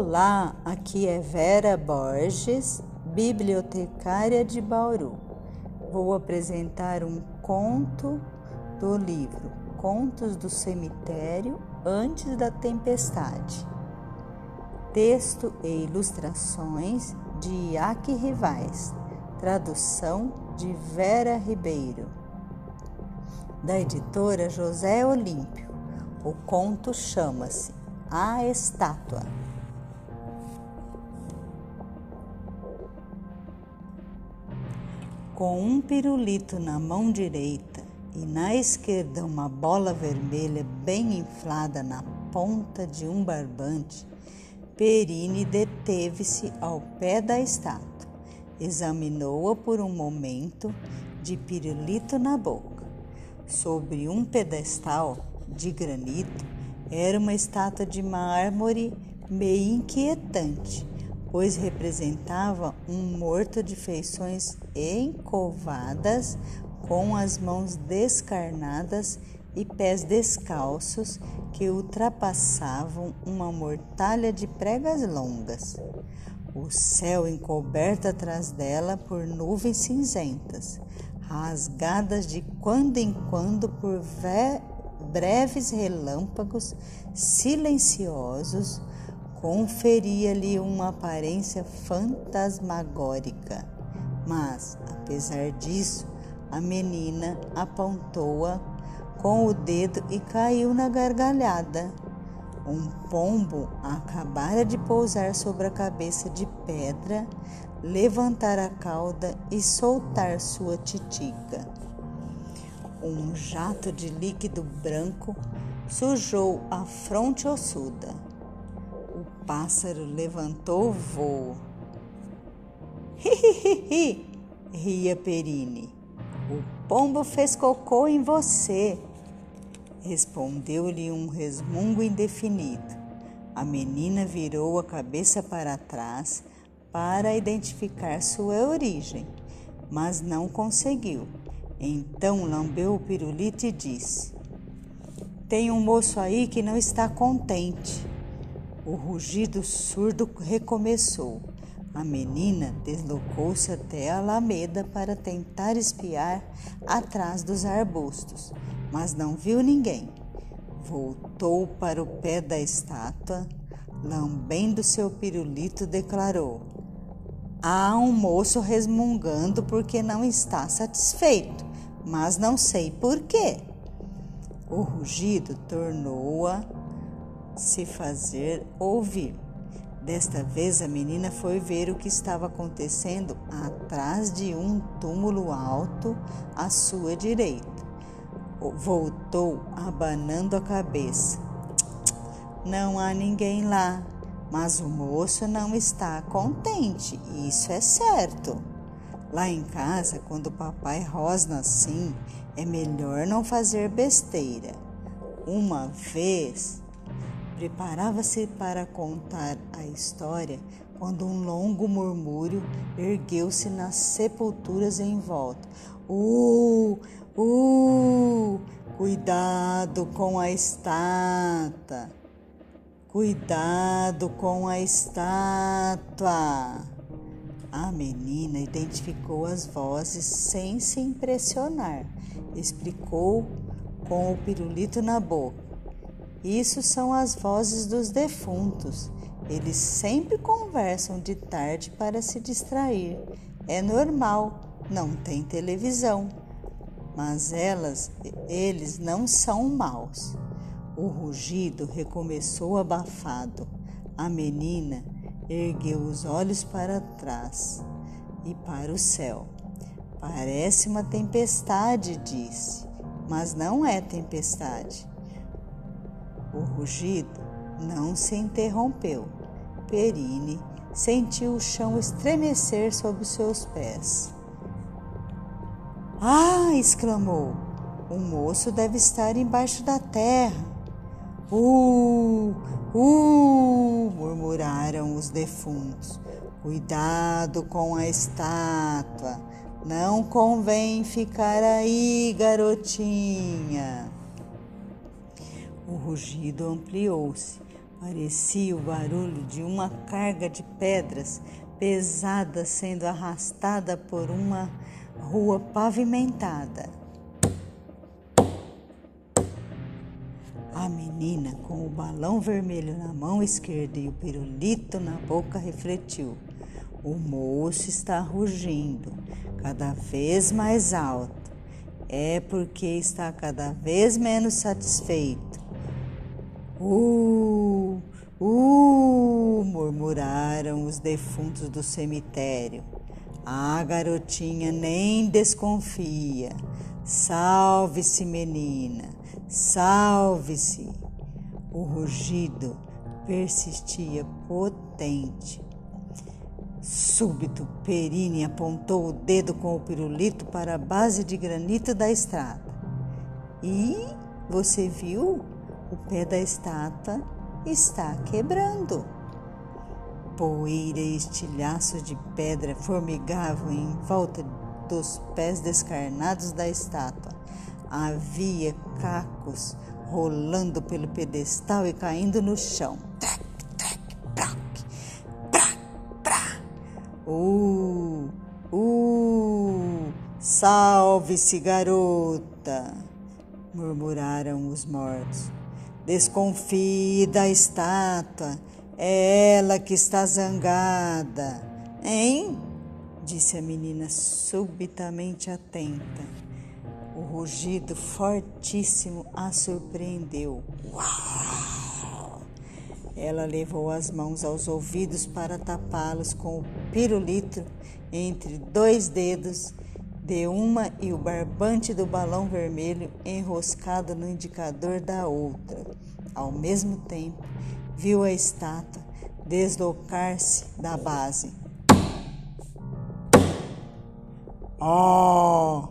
Olá, aqui é Vera Borges, bibliotecária de Bauru. Vou apresentar um conto do livro Contos do Cemitério Antes da Tempestade. Texto e ilustrações de Iaque Rivais, tradução de Vera Ribeiro, da editora José Olímpio. O conto chama-se A Estátua. Com um pirulito na mão direita e na esquerda uma bola vermelha bem inflada na ponta de um barbante, Perini deteve-se ao pé da estátua, examinou-a por um momento, de pirulito na boca. Sobre um pedestal de granito era uma estátua de mármore meio inquietante pois representava um morto de feições encovadas, com as mãos descarnadas e pés descalços que ultrapassavam uma mortalha de pregas longas. O céu encoberto atrás dela por nuvens cinzentas, rasgadas de quando em quando por breves relâmpagos silenciosos, conferia-lhe uma aparência fantasmagórica. Mas, apesar disso, a menina apontou-a com o dedo e caiu na gargalhada. Um pombo acabara de pousar sobre a cabeça de pedra, levantar a cauda e soltar sua titica. Um jato de líquido branco sujou a fronte ossuda pássaro levantou voo. Hi, ria Perine. O pombo fez cocô em você. Respondeu-lhe um resmungo indefinido. A menina virou a cabeça para trás para identificar sua origem, mas não conseguiu. Então lambeu o pirulito e disse: Tem um moço aí que não está contente. O rugido surdo recomeçou. A menina deslocou-se até a alameda para tentar espiar atrás dos arbustos, mas não viu ninguém. Voltou para o pé da estátua, lambendo seu pirulito, declarou: Há um moço resmungando porque não está satisfeito, mas não sei por quê. O rugido tornou-a se fazer ouvir. Desta vez a menina foi ver o que estava acontecendo atrás de um túmulo alto à sua direita. Voltou abanando a cabeça. Não há ninguém lá, mas o moço não está contente, isso é certo. Lá em casa, quando o papai rosna assim, é melhor não fazer besteira. Uma vez Preparava-se para contar a história quando um longo murmúrio ergueu-se nas sepulturas em volta. Uh, uh, cuidado com a estátua. Cuidado com a estátua. A menina identificou as vozes sem se impressionar. Explicou com o pirulito na boca. Isso são as vozes dos defuntos. Eles sempre conversam de tarde para se distrair. É normal, não tem televisão. Mas elas, eles não são maus. O rugido recomeçou abafado. A menina ergueu os olhos para trás e para o céu. Parece uma tempestade, disse, mas não é tempestade. O rugido não se interrompeu. Perine sentiu o chão estremecer sob os seus pés. Ah! exclamou. O moço deve estar embaixo da terra. Uh! Uh! murmuraram os defuntos. Cuidado com a estátua. Não convém ficar aí, garotinha. O rugido ampliou-se. Parecia o barulho de uma carga de pedras pesadas sendo arrastada por uma rua pavimentada. A menina, com o balão vermelho na mão esquerda e o pirulito na boca, refletiu. O moço está rugindo, cada vez mais alto. É porque está cada vez menos satisfeito. Uh, uh, murmuraram os defuntos do cemitério. A garotinha nem desconfia. Salve-se, menina, salve-se. O rugido persistia potente. Súbito, Perini apontou o dedo com o pirulito para a base de granito da estrada. E você viu? O pé da estátua está quebrando. Poeira e estilhaços de pedra formigavam em volta dos pés descarnados da estátua. Havia cacos rolando pelo pedestal e caindo no chão. Trec, trec, prac, pra, pra. Uh, uh, salve-se, garota, murmuraram os mortos. Desconfie da estátua é ela que está zangada, hein? Disse a menina subitamente atenta. O rugido fortíssimo a surpreendeu. Uau! Ela levou as mãos aos ouvidos para tapá-los com o pirulito entre dois dedos de uma e o barbante do balão vermelho enroscado no indicador da outra. Ao mesmo tempo, viu a estátua deslocar-se da base. Oh!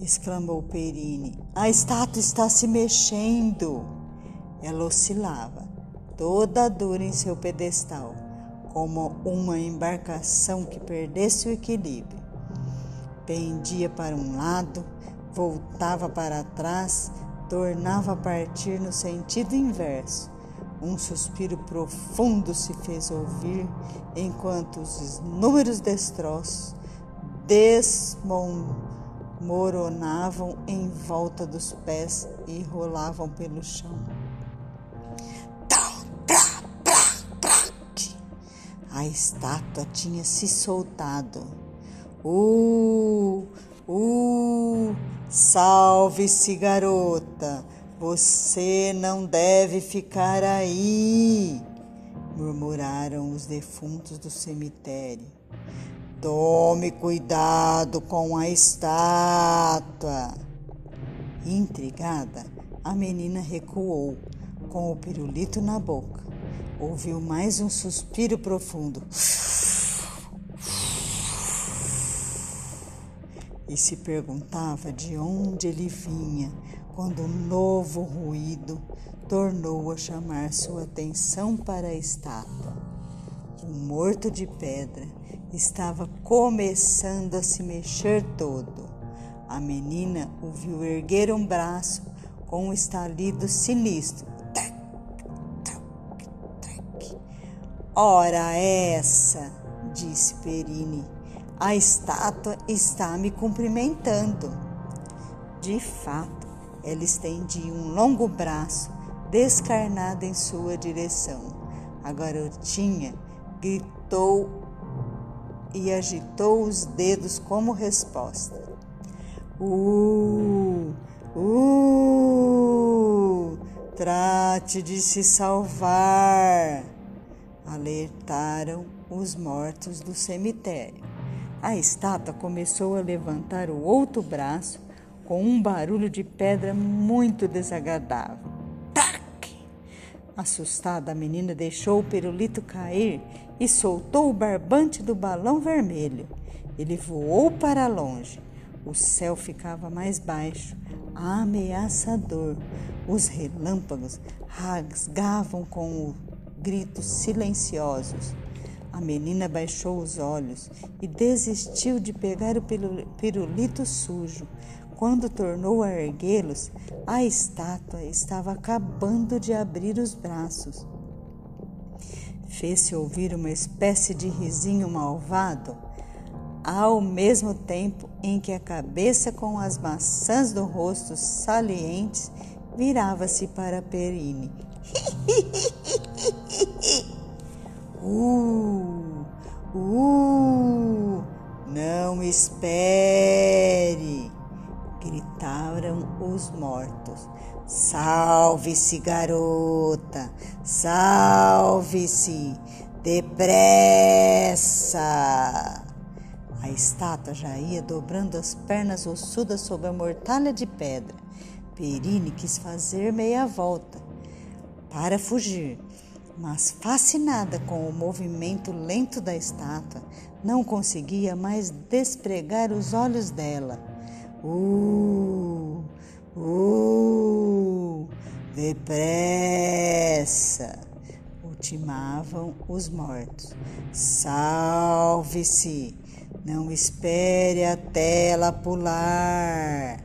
exclamou Perini. A estátua está se mexendo. Ela oscilava, toda dura em seu pedestal, como uma embarcação que perdesse o equilíbrio. Pendia para um lado, voltava para trás, tornava a partir no sentido inverso um suspiro profundo se fez ouvir enquanto os inúmeros destroços desmoronavam em volta dos pés e rolavam pelo chão. A estátua tinha se soltado. Uh, uh, salve-se, garota! Você não deve ficar aí, murmuraram os defuntos do cemitério. Tome cuidado com a estátua. Intrigada, a menina recuou, com o pirulito na boca. Ouviu mais um suspiro profundo. E se perguntava de onde ele vinha quando um novo ruído tornou a chamar sua atenção para a estátua. O morto de pedra estava começando a se mexer todo. A menina o viu erguer um braço com um estalido sinistro. Tac, tac, tac. Ora essa, disse Perini, a estátua está me cumprimentando. De fato, ela estendia um longo braço descarnado em sua direção. A garotinha gritou e agitou os dedos como resposta. Uh, uh, trate de se salvar, alertaram os mortos do cemitério. A estátua começou a levantar o outro braço com um barulho de pedra muito desagradável. Tac! Assustada, a menina deixou o pirulito cair e soltou o barbante do balão vermelho. Ele voou para longe. O céu ficava mais baixo, ameaçador. Os relâmpagos rasgavam com gritos silenciosos. A menina baixou os olhos e desistiu de pegar o pirulito sujo. Quando tornou a erguê-los, a estátua estava acabando de abrir os braços. fez-se ouvir uma espécie de risinho malvado, ao mesmo tempo em que a cabeça com as maçãs do rosto salientes virava-se para Perine. uh, uh, não espere! gritaram os mortos. Salve-se, garota! Salve-se! Depressa! A estátua já ia dobrando as pernas ossudas sobre a mortalha de pedra. Perine quis fazer meia volta para fugir, mas fascinada com o movimento lento da estátua, não conseguia mais despregar os olhos dela. Uh! Uh! Depressa! Ultimavam os mortos. Salve-se! Não espere até ela pular.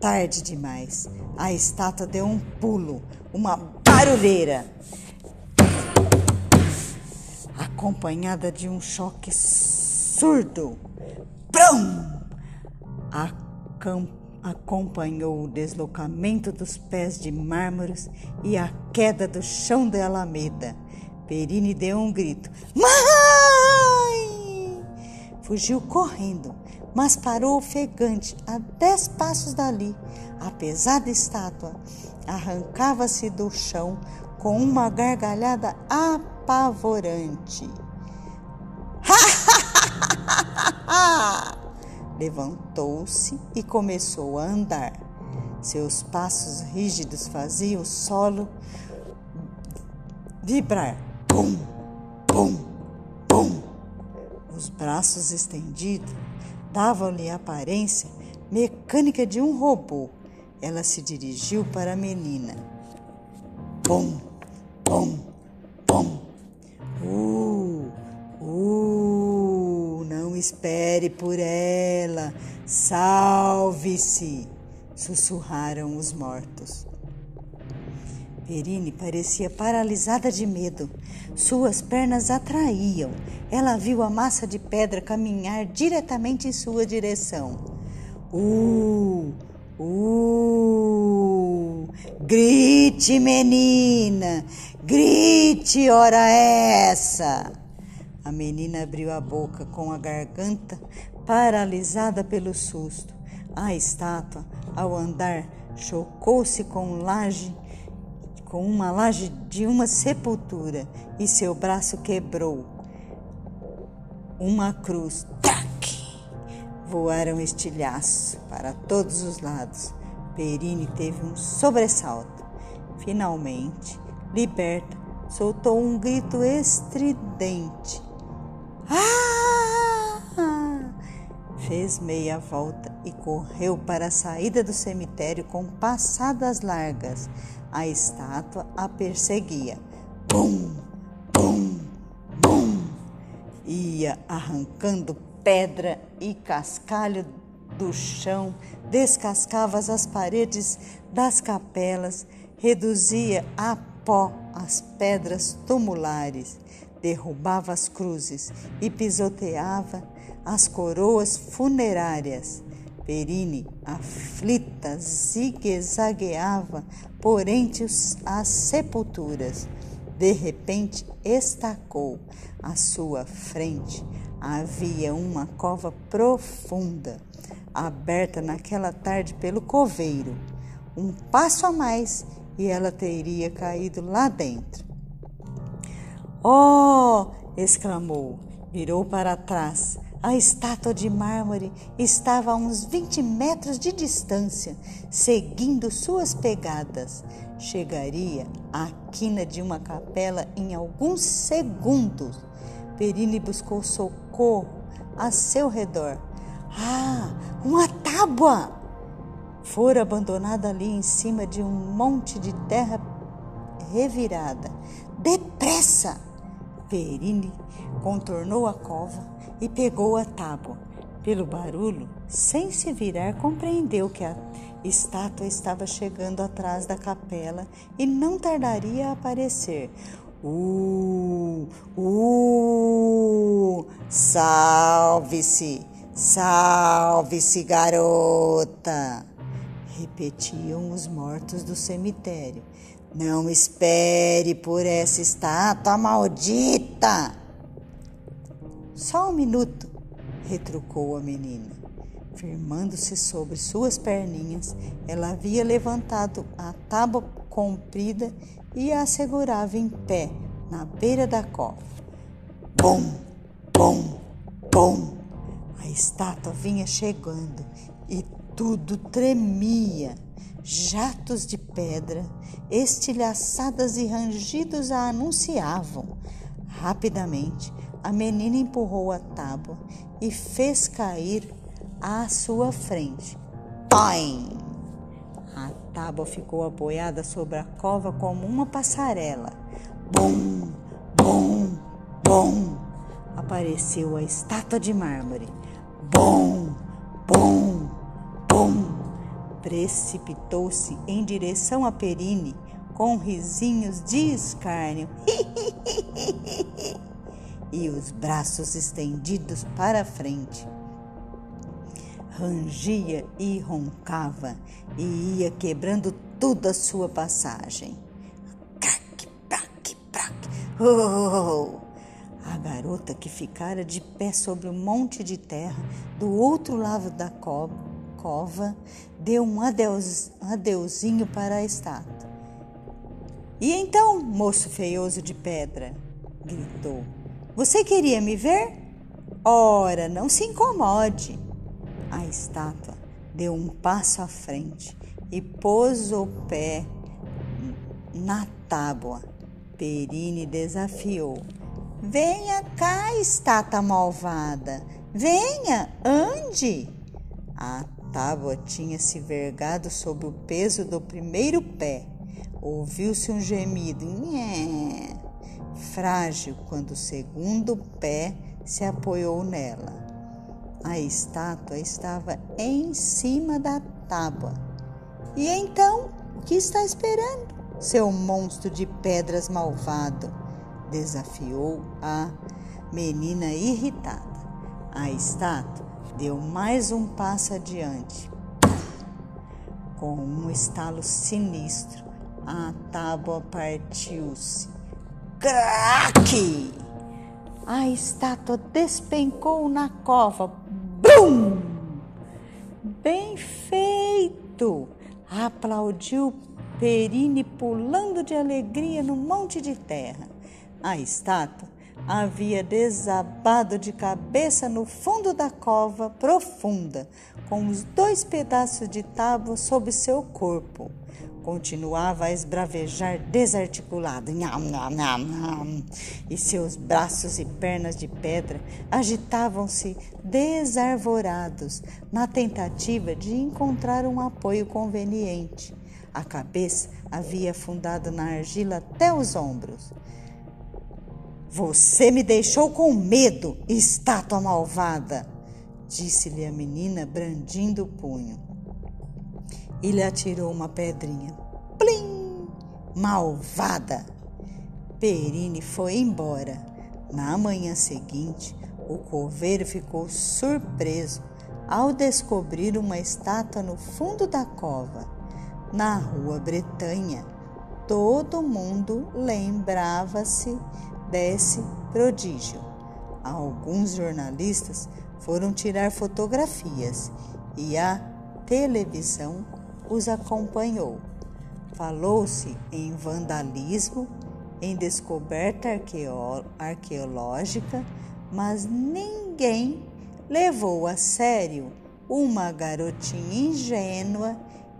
Tarde demais. A estátua deu um pulo, uma barulheira, acompanhada de um choque surdo. Prum! Acompanhou o deslocamento dos pés de mármores e a queda do chão da alameda. Perine deu um grito: Mãe! Fugiu correndo, mas parou ofegante a dez passos dali. A pesada estátua arrancava-se do chão com uma gargalhada apavorante. Levantou-se e começou a andar. Seus passos rígidos faziam o solo vibrar. Pum, pum, pum. Os braços estendidos davam-lhe a aparência mecânica de um robô. Ela se dirigiu para a menina. Pum, pum, pum. Uh, uh, não espere por ela. Salve-se, sussurraram os mortos. Perine parecia paralisada de medo. Suas pernas atraíam. Ela viu a massa de pedra caminhar diretamente em sua direção. Uh! Uh! Grite, menina! Grite, ora essa! A menina abriu a boca com a garganta paralisada pelo susto. A estátua, ao andar, chocou-se com laje com uma laje de uma sepultura e seu braço quebrou. Uma cruz, tac! Voaram estilhaços para todos os lados. Perine teve um sobressalto. Finalmente, liberta, soltou um grito estridente. Ah! Fez meia volta e correu para a saída do cemitério com passadas largas a estátua a perseguia. Bum, bum, bum. Ia arrancando pedra e cascalho do chão, descascava as paredes das capelas, reduzia a pó as pedras tumulares, derrubava as cruzes e pisoteava as coroas funerárias. Perine, aflita, zigue-zagueava por entre as sepulturas. De repente, estacou à sua frente. Havia uma cova profunda, aberta naquela tarde pelo coveiro. Um passo a mais e ela teria caído lá dentro. Oh! exclamou, virou para trás a estátua de mármore estava a uns 20 metros de distância, seguindo suas pegadas. Chegaria à quina de uma capela em alguns segundos. Perine buscou socorro a seu redor. Ah, uma tábua! Fora abandonada ali em cima de um monte de terra revirada. Depressa! Perine contornou a cova e pegou a tábua. Pelo barulho, sem se virar, compreendeu que a estátua estava chegando atrás da capela e não tardaria a aparecer. Uh, uh, salve-se, salve-se, garota! Repetiam os mortos do cemitério. Não espere por essa estátua maldita! Só um minuto, retrucou a menina. Firmando-se sobre suas perninhas, ela havia levantado a tábua comprida e a segurava em pé na beira da cova. Bom, bom, bom! A estátua vinha chegando e tudo tremia. Jatos de pedra, estilhaçadas e rangidos a anunciavam. Rapidamente, a menina empurrou a tábua e fez cair à sua frente. Toim! A tábua ficou apoiada sobre a cova como uma passarela. Bum, bum, bum! Apareceu a estátua de mármore. Bum, bum! Precipitou-se em direção a Perine com risinhos de escárnio. e os braços estendidos para a frente rangia e roncava e ia quebrando tudo a sua passagem. Crac, prac, prac. Oh! A garota que ficara de pé sobre um monte de terra do outro lado da cova deu um adeus, adeuzinho para a estátua. E então, moço feioso de pedra, gritou, você queria me ver? Ora, não se incomode. A estátua deu um passo à frente e pôs o pé na tábua. Perine desafiou. Venha cá, estátua malvada. Venha, ande. A tábua tinha se vergado sob o peso do primeiro pé. Ouviu-se um gemido, Nhé. frágil, quando o segundo pé se apoiou nela. A estátua estava em cima da tábua. E então, o que está esperando, seu monstro de pedras malvado? Desafiou a menina irritada. A estátua deu mais um passo adiante. Com um estalo sinistro, a tábua partiu-se. Craque! A estátua despencou na cova Bum! Bem feito! Aplaudiu Perine pulando de alegria no monte de terra. A estátua havia desabado de cabeça no fundo da cova profunda, com os dois pedaços de tábua sob seu corpo. Continuava a esbravejar desarticulado, nham, nham, nham, e seus braços e pernas de pedra agitavam-se desarvorados na tentativa de encontrar um apoio conveniente. A cabeça havia afundado na argila até os ombros. Você me deixou com medo, estátua malvada, disse-lhe a menina, brandindo o punho e lhe atirou uma pedrinha. Plim! Malvada! Perine foi embora. Na manhã seguinte, o coveiro ficou surpreso ao descobrir uma estátua no fundo da cova. Na rua Bretanha, todo mundo lembrava-se desse prodígio. Alguns jornalistas foram tirar fotografias e a televisão os acompanhou. Falou-se em vandalismo, em descoberta arqueológica, mas ninguém levou a sério uma garotinha ingênua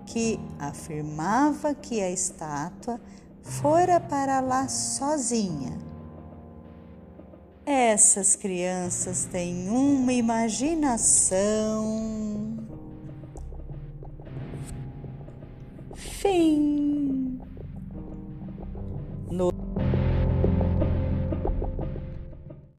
que afirmava que a estátua fora para lá sozinha. Essas crianças têm uma imaginação. Fim.